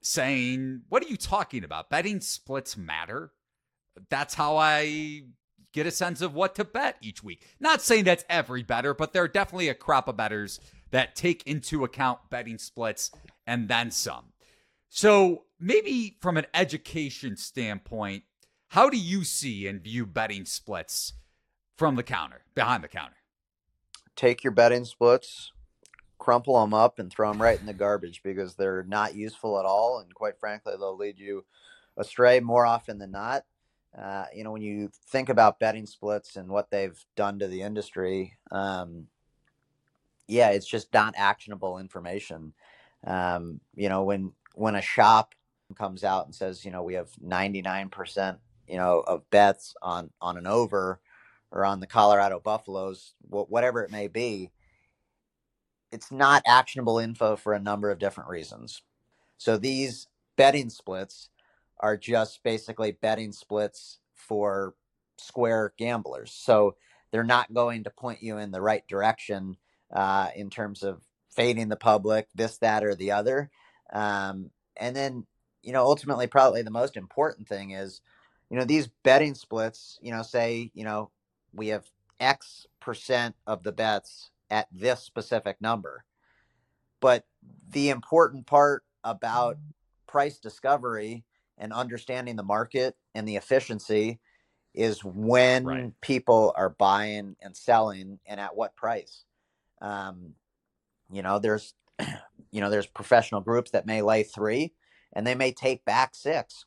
saying, What are you talking about? Betting splits matter. That's how I get a sense of what to bet each week. Not saying that's every better, but there are definitely a crop of betters that take into account betting splits and then some. So, maybe from an education standpoint, how do you see and view betting splits from the counter, behind the counter? Take your betting splits, crumple them up, and throw them right in the garbage because they're not useful at all. And quite frankly, they'll lead you astray more often than not. Uh, you know, when you think about betting splits and what they've done to the industry, um, yeah, it's just not actionable information. Um, you know, when when a shop comes out and says, you know, we have 99%, you know, of bets on on an over or on the Colorado Buffaloes, whatever it may be, it's not actionable info for a number of different reasons. So these betting splits are just basically betting splits for square gamblers. So they're not going to point you in the right direction uh, in terms of fading the public, this, that, or the other. Um, and then, you know, ultimately, probably the most important thing is, you know, these betting splits, you know, say, you know, we have X percent of the bets at this specific number. But the important part about price discovery and understanding the market and the efficiency is when right. people are buying and selling and at what price. Um, you know, there's you know, there's professional groups that may lay three and they may take back six.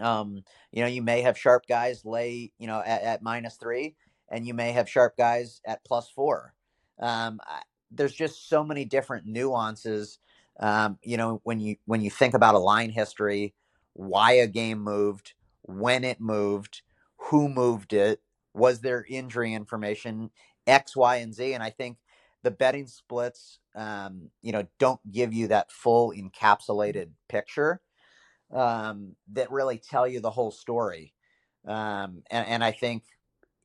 Um, you know, you may have sharp guys lay, you know, at, at minus three, and you may have sharp guys at plus four. Um, I, there's just so many different nuances. Um, you know, when you when you think about a line history, why a game moved, when it moved, who moved it, was there injury information, X, Y, and Z. And I think the betting splits, um, you know, don't give you that full encapsulated picture um, that really tell you the whole story. Um, and, and I think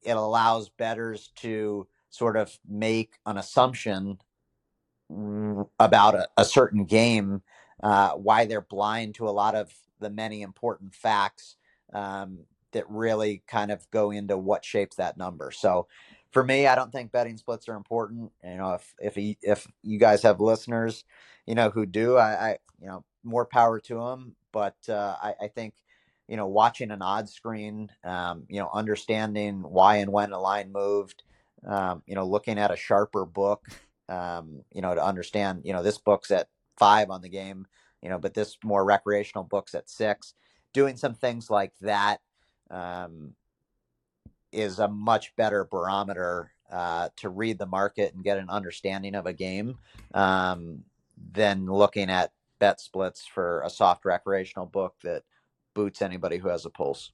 it allows betters to sort of make an assumption about a, a certain game, uh, why they're blind to a lot of the many important facts um, that really kind of go into what shapes that number. So for me, I don't think betting splits are important. You know, if if he, if you guys have listeners, you know, who do, I, I you know, more power to them. But uh, I, I think you know, watching an odd screen, um, you know, understanding why and when a line moved, um, you know, looking at a sharper book, um, you know, to understand, you know, this book's at five on the game, you know, but this more recreational book's at six. Doing some things like that um, is a much better barometer uh, to read the market and get an understanding of a game um, than looking at bet splits for a soft recreational book that boots anybody who has a pulse.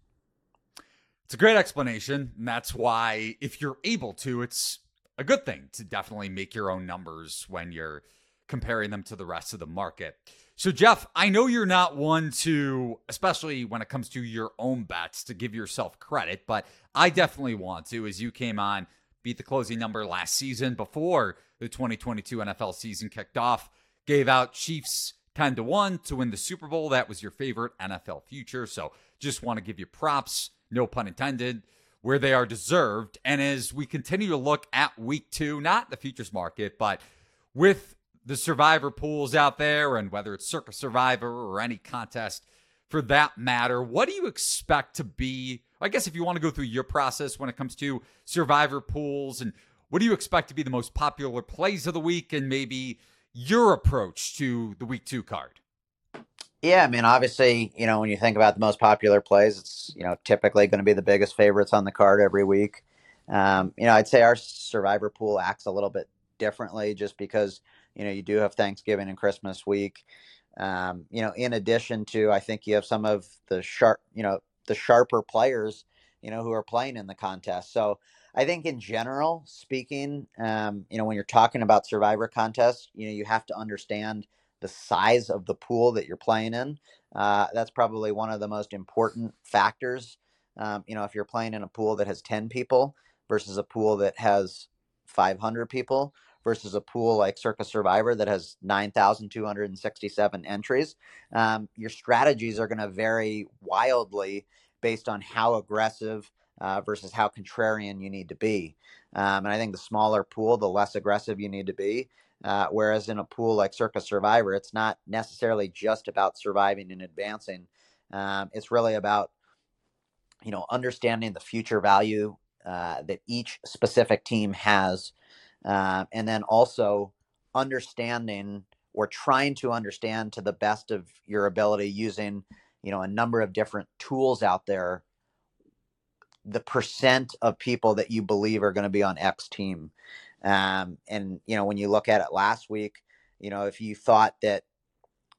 It's a great explanation. And that's why, if you're able to, it's a good thing to definitely make your own numbers when you're comparing them to the rest of the market. So, Jeff, I know you're not one to, especially when it comes to your own bets, to give yourself credit, but I definitely want to, as you came on, beat the closing number last season before the 2022 NFL season kicked off, gave out Chiefs 10 to 1 to win the Super Bowl. That was your favorite NFL future. So, just want to give you props, no pun intended, where they are deserved. And as we continue to look at week two, not the futures market, but with the survivor pools out there and whether it's Circa Survivor or any contest for that matter, what do you expect to be? I guess if you want to go through your process when it comes to survivor pools and what do you expect to be the most popular plays of the week and maybe your approach to the week two card? Yeah, I mean, obviously, you know, when you think about the most popular plays, it's, you know, typically going to be the biggest favorites on the card every week. Um, you know, I'd say our survivor pool acts a little bit differently just because, you know, you do have Thanksgiving and Christmas week. Um, you know, in addition to, I think you have some of the sharp, you know, the sharper players, you know, who are playing in the contest. So I think in general speaking, um, you know, when you're talking about survivor contests, you know, you have to understand – the size of the pool that you're playing in. Uh, that's probably one of the most important factors. Um, you know, if you're playing in a pool that has 10 people versus a pool that has 500 people versus a pool like Circa Survivor that has 9,267 entries, um, your strategies are going to vary wildly based on how aggressive uh, versus how contrarian you need to be. Um, and I think the smaller pool, the less aggressive you need to be. Uh, whereas in a pool like Circa Survivor, it's not necessarily just about surviving and advancing. Um, it's really about, you know, understanding the future value uh, that each specific team has, uh, and then also understanding or trying to understand to the best of your ability using, you know, a number of different tools out there the percent of people that you believe are going to be on X team. Um, and you know, when you look at it last week, you know, if you thought that,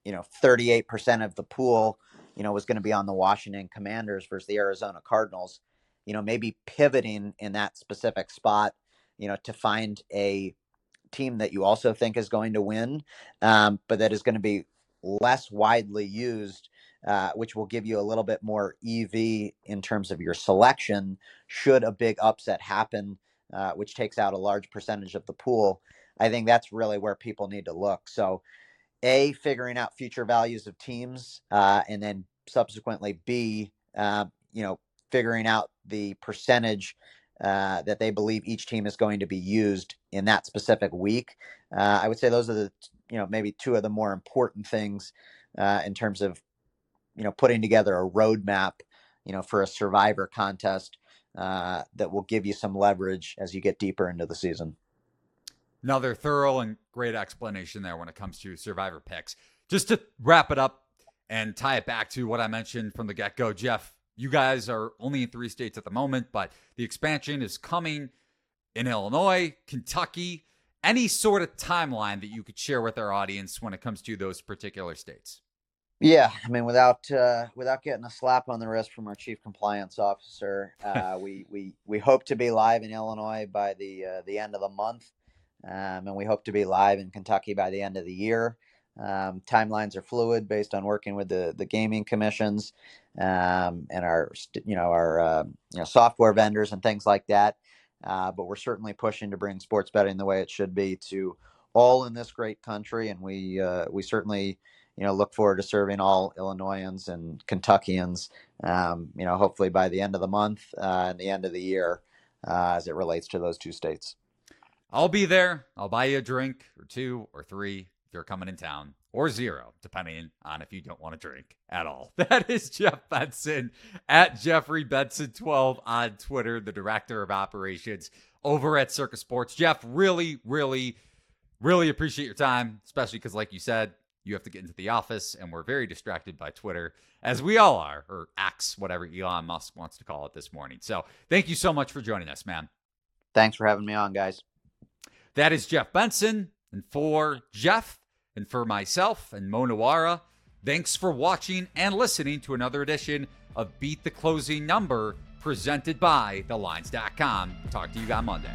you know, 38% of the pool, you know, was going to be on the Washington Commanders versus the Arizona Cardinals, you know, maybe pivoting in that specific spot, you know, to find a team that you also think is going to win, um, but that is going to be less widely used, uh, which will give you a little bit more EV in terms of your selection should a big upset happen uh, which takes out a large percentage of the pool. I think that's really where people need to look. So, A, figuring out future values of teams, uh, and then subsequently, B, uh, you know, figuring out the percentage uh, that they believe each team is going to be used in that specific week. Uh, I would say those are the, you know, maybe two of the more important things uh, in terms of, you know, putting together a roadmap, you know, for a survivor contest uh, that will give you some leverage as you get deeper into the season. Another thorough and great explanation there when it comes to survivor picks. Just to wrap it up and tie it back to what I mentioned from the get go, Jeff, you guys are only in three states at the moment, but the expansion is coming in Illinois, Kentucky. Any sort of timeline that you could share with our audience when it comes to those particular states? Yeah, I mean, without uh, without getting a slap on the wrist from our chief compliance officer, uh, we we we hope to be live in Illinois by the uh, the end of the month, um, and we hope to be live in Kentucky by the end of the year. Um, timelines are fluid based on working with the the gaming commissions um, and our you know our uh, you know software vendors and things like that. Uh, but we're certainly pushing to bring sports betting the way it should be to all in this great country, and we uh, we certainly you know, look forward to serving all Illinoisans and Kentuckians, um, you know, hopefully by the end of the month uh, and the end of the year uh, as it relates to those two states. I'll be there. I'll buy you a drink or two or three if you're coming in town, or zero, depending on if you don't want to drink at all. That is Jeff Benson at Jeffrey Benson12 on Twitter, the director of operations over at Circa Sports. Jeff, really, really, really appreciate your time, especially because, like you said, you have to get into the office, and we're very distracted by Twitter, as we all are, or X, whatever Elon Musk wants to call it this morning. So thank you so much for joining us, man. Thanks for having me on, guys. That is Jeff Benson. And for Jeff and for myself and Mo Nuwwarah, thanks for watching and listening to another edition of Beat the Closing Number presented by TheLines.com. Talk to you on Monday.